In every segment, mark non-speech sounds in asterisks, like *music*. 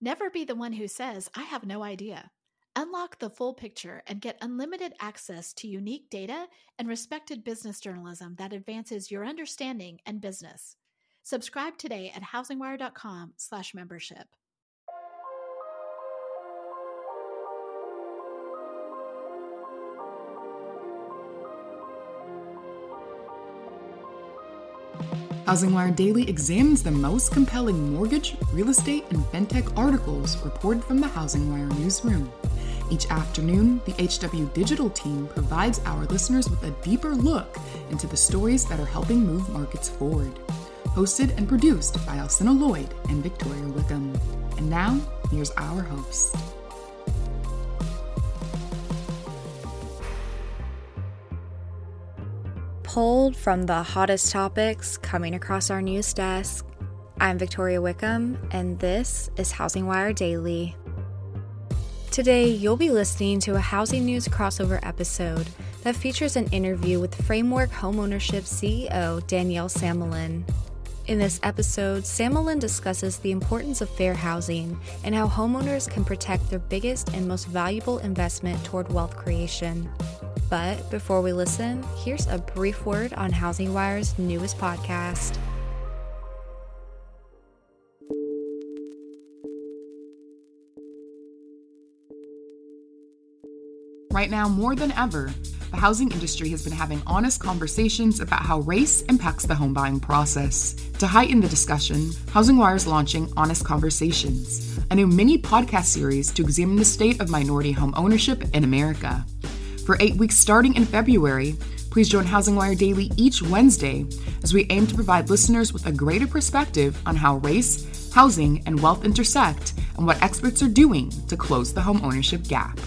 Never be the one who says, I have no idea. Unlock the full picture and get unlimited access to unique data and respected business journalism that advances your understanding and business. Subscribe today at housingwire.com/membership. HousingWire Daily examines the most compelling mortgage, real estate, and fintech articles reported from the HousingWire newsroom. Each afternoon, the HW Digital team provides our listeners with a deeper look into the stories that are helping move markets forward. Hosted and produced by Alcina Lloyd and Victoria Wickham. And now, here's our host. Pulled from the hottest topics coming across our news desk. I'm Victoria Wickham, and this is Housing Wire Daily. Today, you'll be listening to a housing news crossover episode that features an interview with Framework Homeownership CEO Danielle Samalin. In this episode, Samalin discusses the importance of fair housing and how homeowners can protect their biggest and most valuable investment toward wealth creation. But before we listen, here's a brief word on Housing Wire's newest podcast. Right now, more than ever, the housing industry has been having honest conversations about how race impacts the home buying process. To heighten the discussion, Housing Wire is launching Honest Conversations, a new mini podcast series to examine the state of minority home ownership in America. For eight weeks starting in February, please join Housing Wire Daily each Wednesday as we aim to provide listeners with a greater perspective on how race, housing, and wealth intersect and what experts are doing to close the home ownership gap.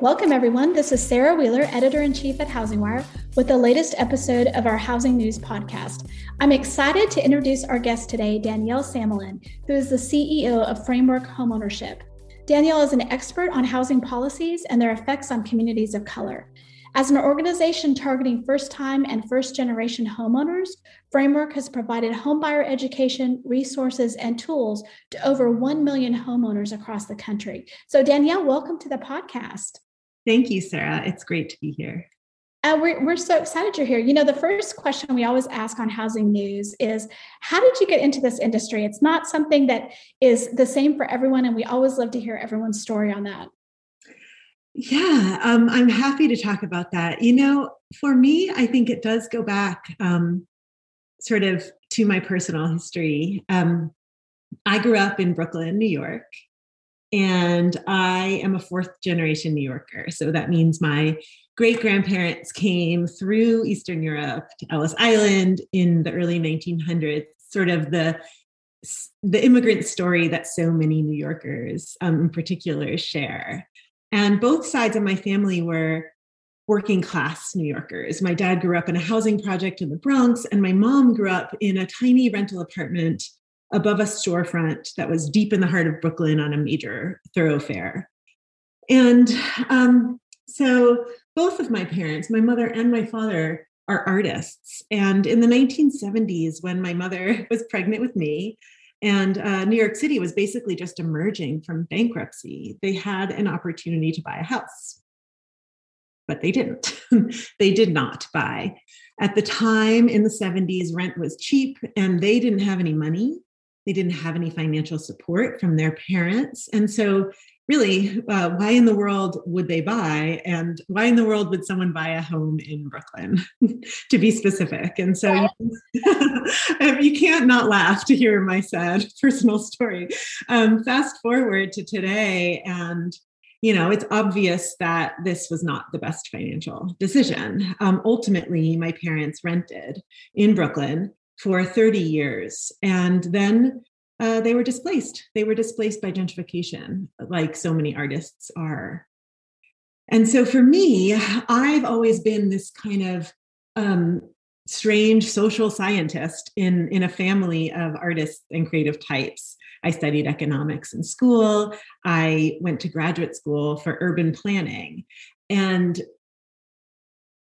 Welcome, everyone. This is Sarah Wheeler, editor in chief at Housing Wire, with the latest episode of our Housing News podcast. I'm excited to introduce our guest today, Danielle Samalin, who is the CEO of Framework Homeownership. Danielle is an expert on housing policies and their effects on communities of color. As an organization targeting first time and first generation homeowners, Framework has provided homebuyer education, resources, and tools to over 1 million homeowners across the country. So, Danielle, welcome to the podcast. Thank you, Sarah. It's great to be here. Uh, we're, we're so excited you're here. You know, the first question we always ask on housing news is How did you get into this industry? It's not something that is the same for everyone, and we always love to hear everyone's story on that. Yeah, um, I'm happy to talk about that. You know, for me, I think it does go back um, sort of to my personal history. Um, I grew up in Brooklyn, New York, and I am a fourth generation New Yorker. So that means my great grandparents came through Eastern Europe to Ellis Island in the early 1900s, sort of the the immigrant story that so many New Yorkers um, in particular share. And both sides of my family were working class New Yorkers. My dad grew up in a housing project in the Bronx, and my mom grew up in a tiny rental apartment above a storefront that was deep in the heart of Brooklyn on a major thoroughfare. And um, so both of my parents, my mother and my father, are artists. And in the 1970s, when my mother *laughs* was pregnant with me, and uh, New York City was basically just emerging from bankruptcy, they had an opportunity to buy a house. But they didn't. *laughs* they did not buy. At the time in the 70s, rent was cheap and they didn't have any money. They didn't have any financial support from their parents. And so, really, uh, why in the world would they buy? And why in the world would someone buy a home in Brooklyn, *laughs* to be specific? And so, you, *laughs* you, can't not laugh to hear my sad *laughs* personal story. Um, fast forward to today, and you know, it's obvious that this was not the best financial decision. Um, ultimately, my parents rented in Brooklyn for 30 years. And then uh, they were displaced. They were displaced by gentrification, like so many artists are. And so for me, I've always been this kind of um, strange social scientist in, in a family of artists and creative types. I studied economics in school. I went to graduate school for urban planning. And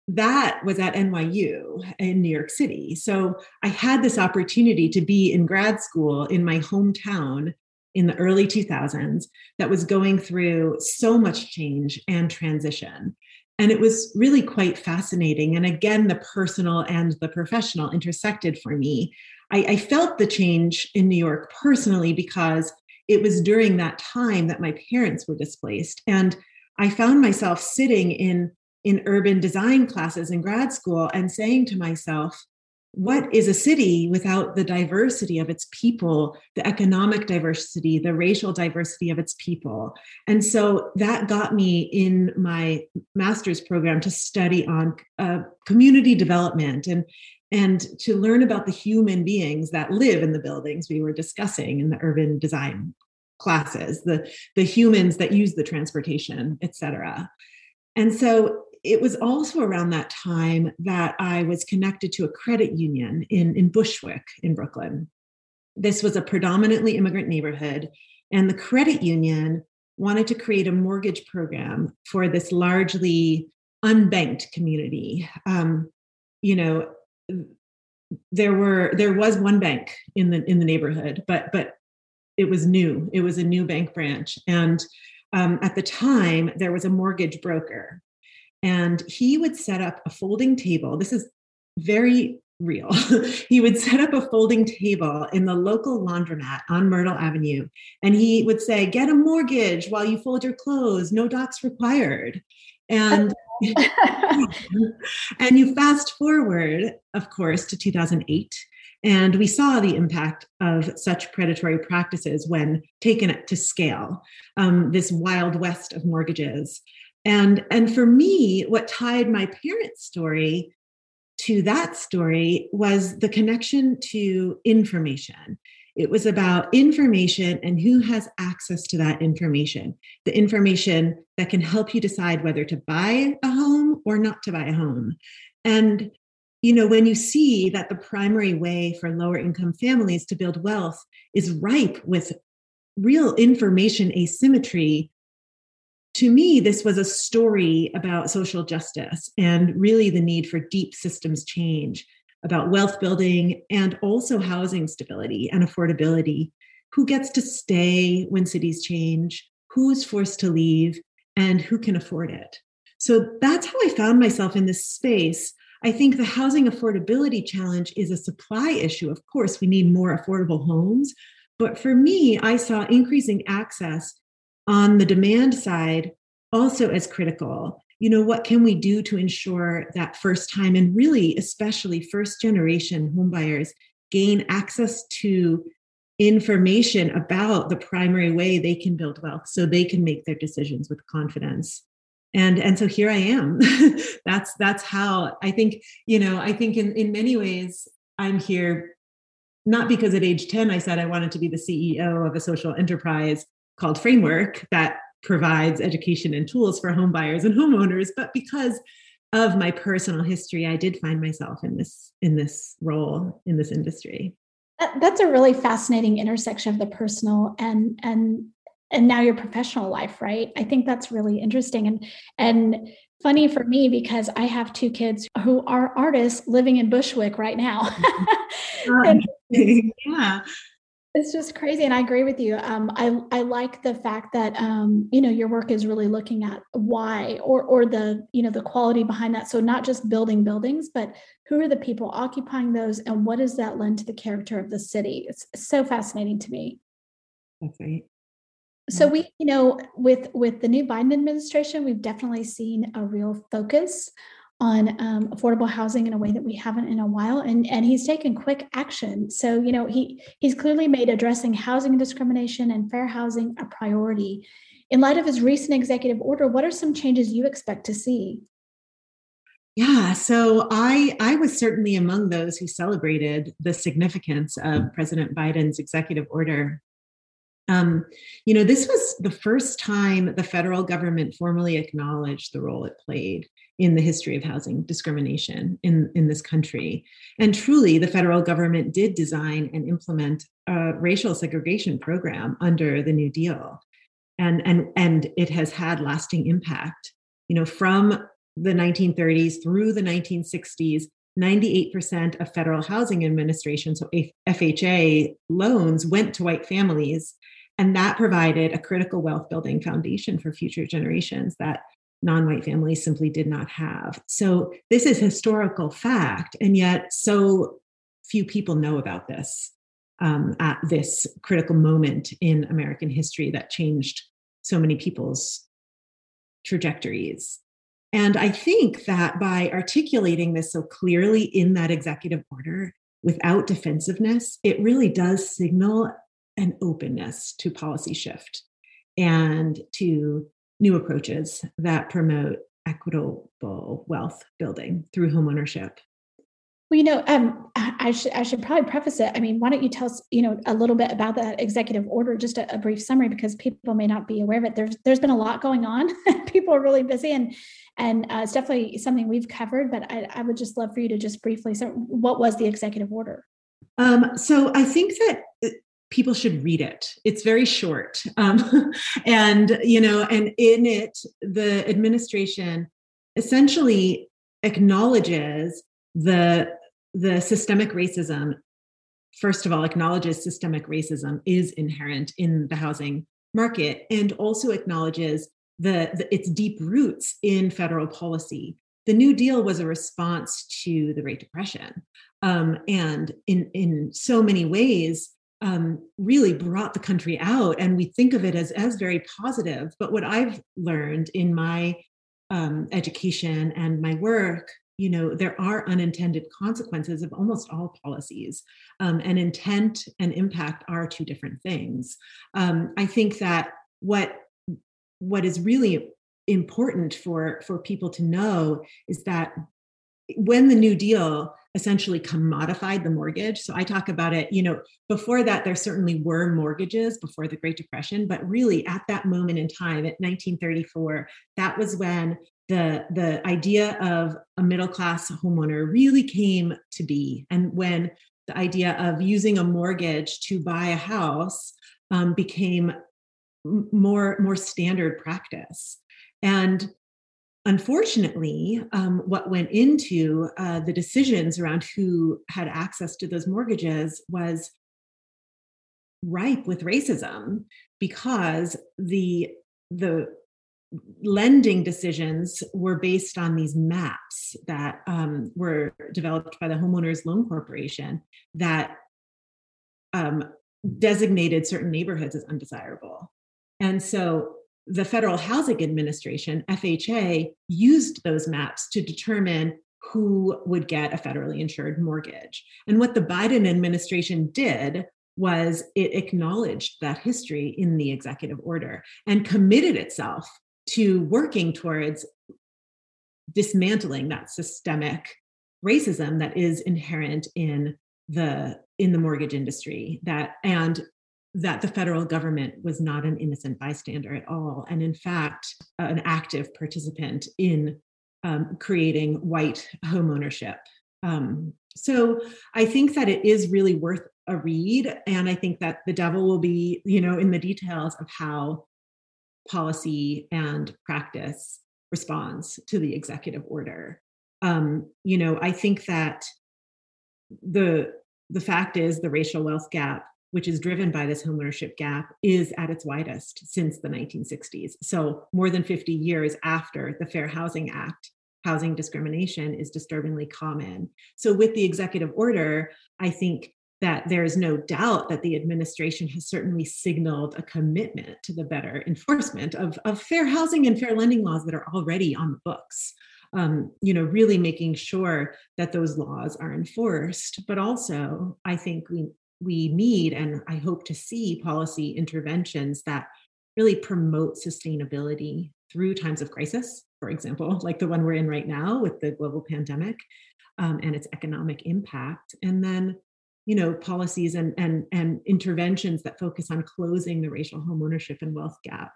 that was at NYU in New York City. So I had this opportunity to be in grad school in my hometown in the early 2000s that was going through so much change and transition. And it was really quite fascinating. And again, the personal and the professional intersected for me. I, I felt the change in New York personally because it was during that time that my parents were displaced. And I found myself sitting in, in urban design classes in grad school and saying to myself, what is a city without the diversity of its people, the economic diversity, the racial diversity of its people? And so that got me in my master's program to study on uh, community development and and to learn about the human beings that live in the buildings we were discussing in the urban design classes the the humans that use the transportation et cetera and so it was also around that time that i was connected to a credit union in, in bushwick in brooklyn. This was a predominantly immigrant neighborhood and the credit union wanted to create a mortgage program for this largely unbanked community. Um, you know there were there was one bank in the in the neighborhood but but it was new. It was a new bank branch. And um, at the time there was a mortgage broker and he would set up a folding table. This is very real. *laughs* He would set up a folding table in the local laundromat on myrtle avenue. And he would say get a mortgage while you fold your clothes. No docs required. And *laughs* and you fast forward, of course, to 2008, and we saw the impact of such predatory practices when taken to scale, um, this wild west of mortgages. And, and for me, what tied my parents' story to that story was the connection to information. It was about information and who has access to that information, the information that can help you decide whether to buy a home or not to buy a home. And you know, when you see that the primary way for lower income families to build wealth is ripe with real information asymmetry, to me, this was a story about social justice and really the need for deep systems change about wealth building and also housing stability and affordability. Who gets to stay when cities change? Who's forced to leave? And who can afford it? So that's how I found myself in this space. I think the housing affordability challenge is a supply issue. Of course, we need more affordable homes. But for me, I saw increasing access on the demand side also as critical. You know what can we do to ensure that first time and really especially first generation homebuyers gain access to information about the primary way they can build wealth so they can make their decisions with confidence? And and so here i am. *laughs* That's that's how i think you know i think in in many ways i'm here not because at age 10 i said i wanted to be the ceo of a social enterprise called framework that provides education and tools for home buyers and homeowners but because of my personal history i did find myself in this in this role in this industry. That's a really fascinating intersection of the personal and and and now your professional life right? I think that's really interesting. And and funny for me because i have two kids who are artists living in bushwick right now. Mm-hmm. *laughs* Oh, and, *laughs* yeah it's just crazy, and I agree with you. Um, I I like the fact that um, you know your work is really looking at why or or the you know the quality behind that. So not just building buildings, but who are the people occupying those, and what does that lend to the character of the city? It's so fascinating to me. That's right. So we, you know, with with the new Biden administration, we've definitely seen a real focus on um, affordable housing in a way that we haven't in a while and and he's taken quick action. So you know he he's clearly made addressing housing discrimination and fair housing a priority. In light of his recent executive order what are some changes you expect to see? Yeah so i i was certainly among those who celebrated the significance of president biden's executive order um, you know, this was the first time the federal government formally acknowledged the role it played in the history of housing discrimination in, in this country. And truly, the federal government did design and implement a racial segregation program under the New Deal. And, and, and it has had lasting impact. You know, from the 1930s through the 1960s, 98% of federal housing administration, so FHA loans, went to white families. And that provided a critical wealth building foundation for future generations that non white families simply did not have. So, this is historical fact. And yet, so few people know about this um, at this critical moment in American history that changed so many people's trajectories. And I think that by articulating this so clearly in that executive order without defensiveness, it really does signal an openness to policy shift and to new approaches that promote equitable wealth building through homeownership. Well, you know, um, I should I should probably preface it. I mean, why don't you tell us, you know, a little bit about that executive order, just a, a brief summary, because people may not be aware of it. There's there's been a lot going on. *laughs* people are really busy, and and uh, it's definitely something we've covered. But I, I would just love for you to just briefly. So, what was the executive order? Um, so I think that uh, people should read it. It's very short, um, *laughs* and you know, and in it, the administration essentially acknowledges the the systemic racism. First of all acknowledges systemic racism is inherent in the housing market and also acknowledges the, the, its deep roots in federal policy. The new deal was a response to the great depression um, and in in so many ways um, really brought the country out and we think of it as as very positive. But what i've learned in my um, education and my work you know there are unintended consequences of almost all policies. Um, and intent and impact are two different things. Um, i think that what what is really important for for people to know is that when the new deal essentially commodified the mortgage so i talk about it you know before that there certainly were mortgages before the great depression but really at that moment in time at 1934 that was when the the idea of a middle class homeowner really came to be and when the idea of using a mortgage to buy a house um, became more more standard practice. And unfortunately um, what went into uh, the decisions around who had access to those mortgages was ripe with racism because the the lending decisions were based on these maps that um, were developed by the homeowners loan corporation that um, designated certain neighborhoods as undesirable. And so the federal housing administration fha used those maps to determine who would get a federally insured mortgage. And what the biden administration did was it acknowledged that history in the executive order and committed itself to working towards dismantling that systemic racism that is inherent in the in the mortgage industry that and that the federal government was not an innocent bystander at all and in fact an active participant in um, creating white homeownership um, so i think that it is really worth a read and i think that the devil will be you know in the details of how policy and practice responds to the executive order. Um, you know, I think that the the fact is the racial wealth gap, which is driven by this homeownership gap, is at its widest since the 1960s. So more than 50 years after the Fair Housing Act, housing discrimination is disturbingly common. So with the executive order, I think that there is no doubt that the administration has certainly signaled a commitment to the better enforcement of, of fair housing and fair lending laws that are already on the books. Um, you know, really making sure that those laws are enforced. But also, I think we we need and I hope to see policy interventions that really promote sustainability through times of crisis, for example, *laughs* like the one we're in right now with the global pandemic um, and its economic impact. And then you know policies and and and interventions that focus on closing the racial home ownership and wealth gap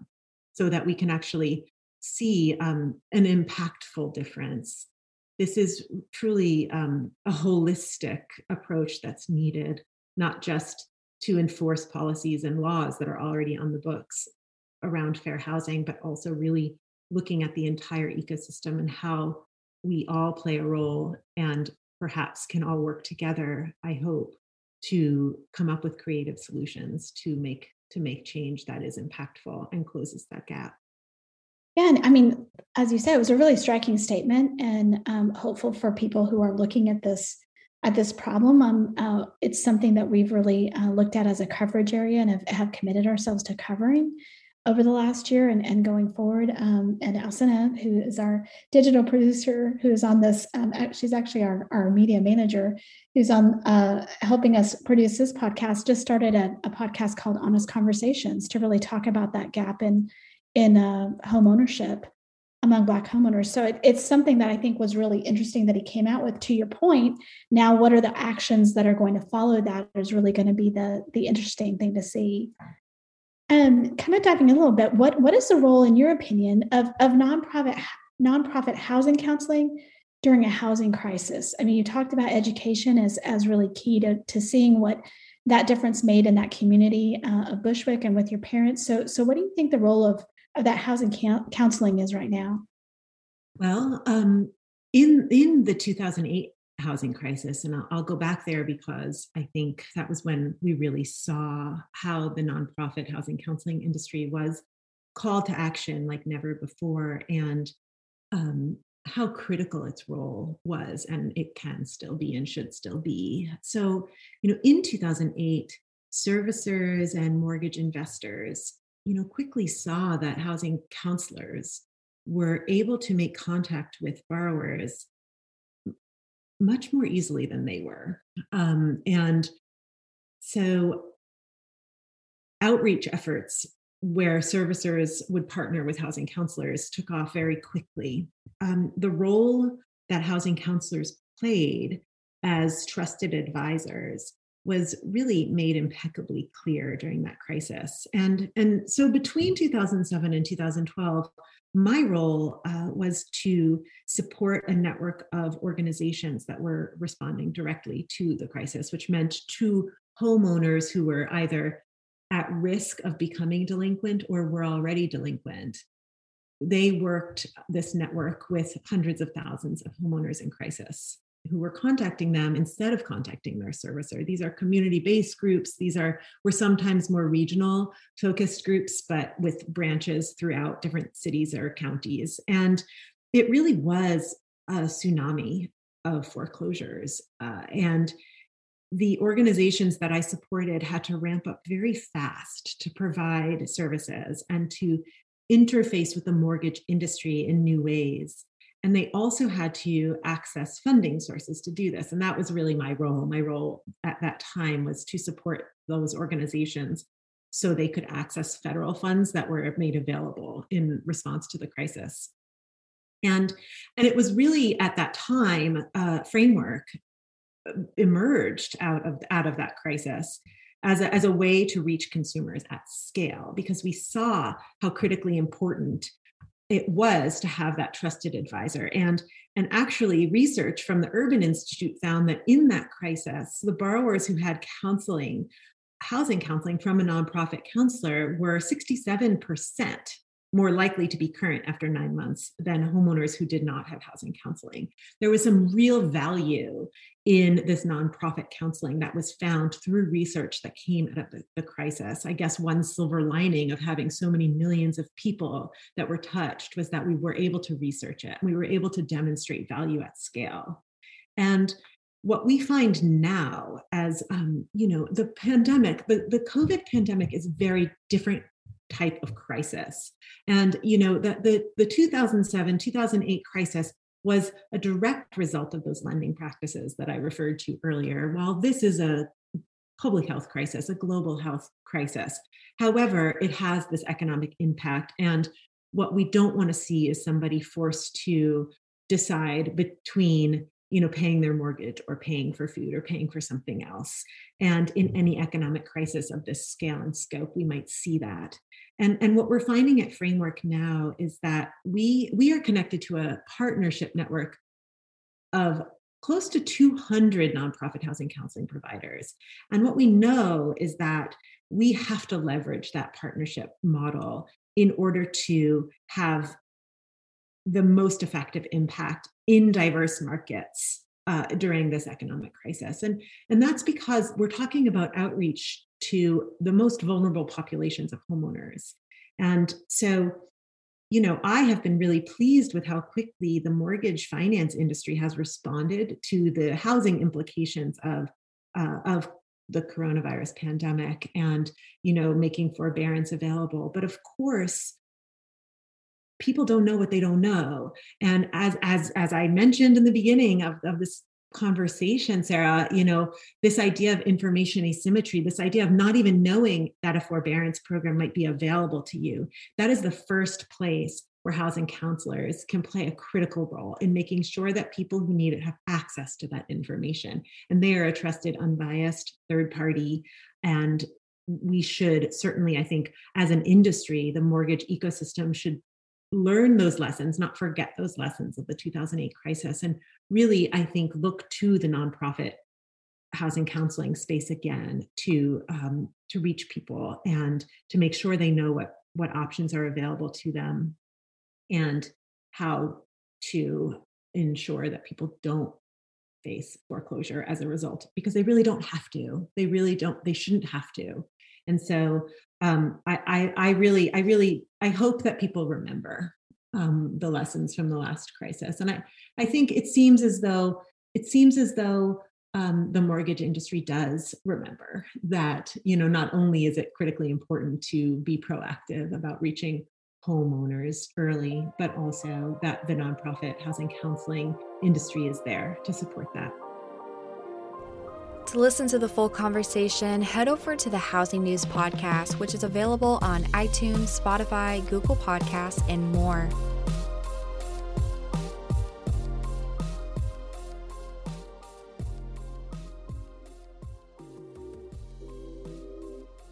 so that we can actually see um, an impactful difference this is truly um, a holistic approach that's needed not just to enforce policies and laws that are already on the books around fair housing but also really looking at the entire ecosystem and how we all play a role and perhaps can all work together, I hope, to come up with creative solutions to make to make change that is impactful and closes that gap. Yeah, and I mean, as you said, it was a really striking statement and um, hopeful for people who are looking at this at this problem. Um, uh, it's something that we've really uh, looked at as a coverage area and have, have committed ourselves to covering over the last year and, and going forward. Um, and Alcina, who is our digital producer, who's on this, um, she's actually our, our media manager, who's on uh, helping us produce this podcast, just started a, a, podcast called Honest Conversations to really talk about that gap in in uh, home ownership among Black homeowners. So it, it's something that I think was really interesting that he came out with. To your point, now what are the actions that are going to follow that is really going to be the the interesting thing to see. Um, kind of diving a little bit, what what is the role, in your opinion, of of nonprofit nonprofit housing counseling during a housing crisis? I mean, you talked about education as as really key to to seeing what that difference made in that community uh, of Bushwick and with your parents. So, so what do you think the role of that housing counseling is right now? Well, um, in in the 2008 housing crisis, and I'll, I'll, go back there because I think that was when we really saw how the nonprofit housing counseling industry was called to action like never before, and um, how critical its role was, and it can still be and should still be. So, you know, in 2008, servicers and mortgage investors you know, quickly saw that housing counselors were able to make contact with borrowers much more easily than they were. Um, and so outreach efforts where servicers would partner with housing counselors took off very quickly. Um, the role that housing counselors played as trusted advisors was really made impeccably clear during that crisis. And, and so between 2007 and 2012, my role uh, was to support a network of organizations that were responding directly to the crisis, which meant to homeowners who were either at risk of becoming delinquent or were already delinquent. They worked this network with hundreds of thousands of homeowners in crisis who were contacting them instead of contacting their servicer. These are community-based groups. These are were sometimes more regional focused groups, but with branches throughout different cities or counties. And it really was a tsunami of foreclosures. Uh, and the organizations that I supported had to ramp up very fast to provide services and to interface with the mortgage industry in new ways. And they also had to access funding sources to do this. And that was really my role. My role at that time was to support those organizations so they could access federal funds that were made available in response to the crisis. And, and it was really at that time a framework uh, emerged out of, out of that crisis as a, as a way to reach consumers at scale because we saw how critically important it was to have that trusted advisor. And and actually research from the urban institute found that in that crisis the borrowers who had counseling housing counseling from a nonprofit counselor were 67% more likely to be current after nine months than homeowners who did not have housing counseling. There was some real value in this nonprofit counseling that was found through research that came out of the, the, crisis. I guess one silver lining of having so many millions of people that were touched was that we were able to research it. We were able to demonstrate value at scale. And what we find now as um, you know the pandemic the, the covid pandemic is very different type of crisis. And you know, that the, the 2007 2008 crisis was a direct result of those lending practices that I referred to earlier. While this is a public health crisis, a global health crisis, however, it has this economic impact. And what we don't want to see is somebody forced to decide between you know paying their mortgage or paying for food or paying for something else. And in mm-hmm. any economic crisis of this scale and scope we might see that. And, and what we're finding at framework now is that we we are connected to a partnership network of close to 200 nonprofit housing counseling providers. And what we know is that we have to leverage that partnership model in order to have the most effective impact in diverse markets uh, during this economic crisis. And, and that's because we're talking about outreach to the most vulnerable populations of homeowners. And so, you know, I have been really pleased with how quickly the mortgage finance industry has responded to the housing implications of, uh, of the coronavirus pandemic and, you know, making forbearance available. But of course, people don't know what they don't know. And as as as i mentioned in the beginning of, of this conversation sarah you know this idea of information asymmetry this idea of not even knowing that a forbearance program might be available to you that is the first place where housing counselors can play a critical role in making sure that people who need it have access to that information. And they are a trusted unbiased third party. And we should certainly i think as an industry the mortgage ecosystem should learn those lessons, not forget those lessons of the 2008 crisis, and really, I think, look to the nonprofit housing counseling space again to um, to reach people and to make sure they know what what options are available to them and how to ensure that people don't face foreclosure as a result because they really don't have to. They really don't they shouldn't have to. And so um, I, I, I really, I really, I hope that people remember um, the lessons from the last crisis. And I, I think it seems as though it seems as though um, the mortgage industry does remember that you know not only is it critically important to be proactive about reaching homeowners early, but also that the nonprofit housing counseling industry is there to support that. To listen to the full conversation, head over to the Housing News Podcast, which is available on iTunes, Spotify, Google Podcasts, and more.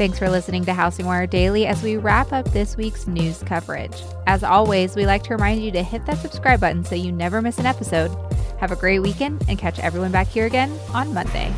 Thanks for listening to Housing Wire Daily as we wrap up this week's news coverage. As always, we like to remind you to hit that subscribe button so you never miss an episode. Have a great weekend and catch everyone back here again on Monday.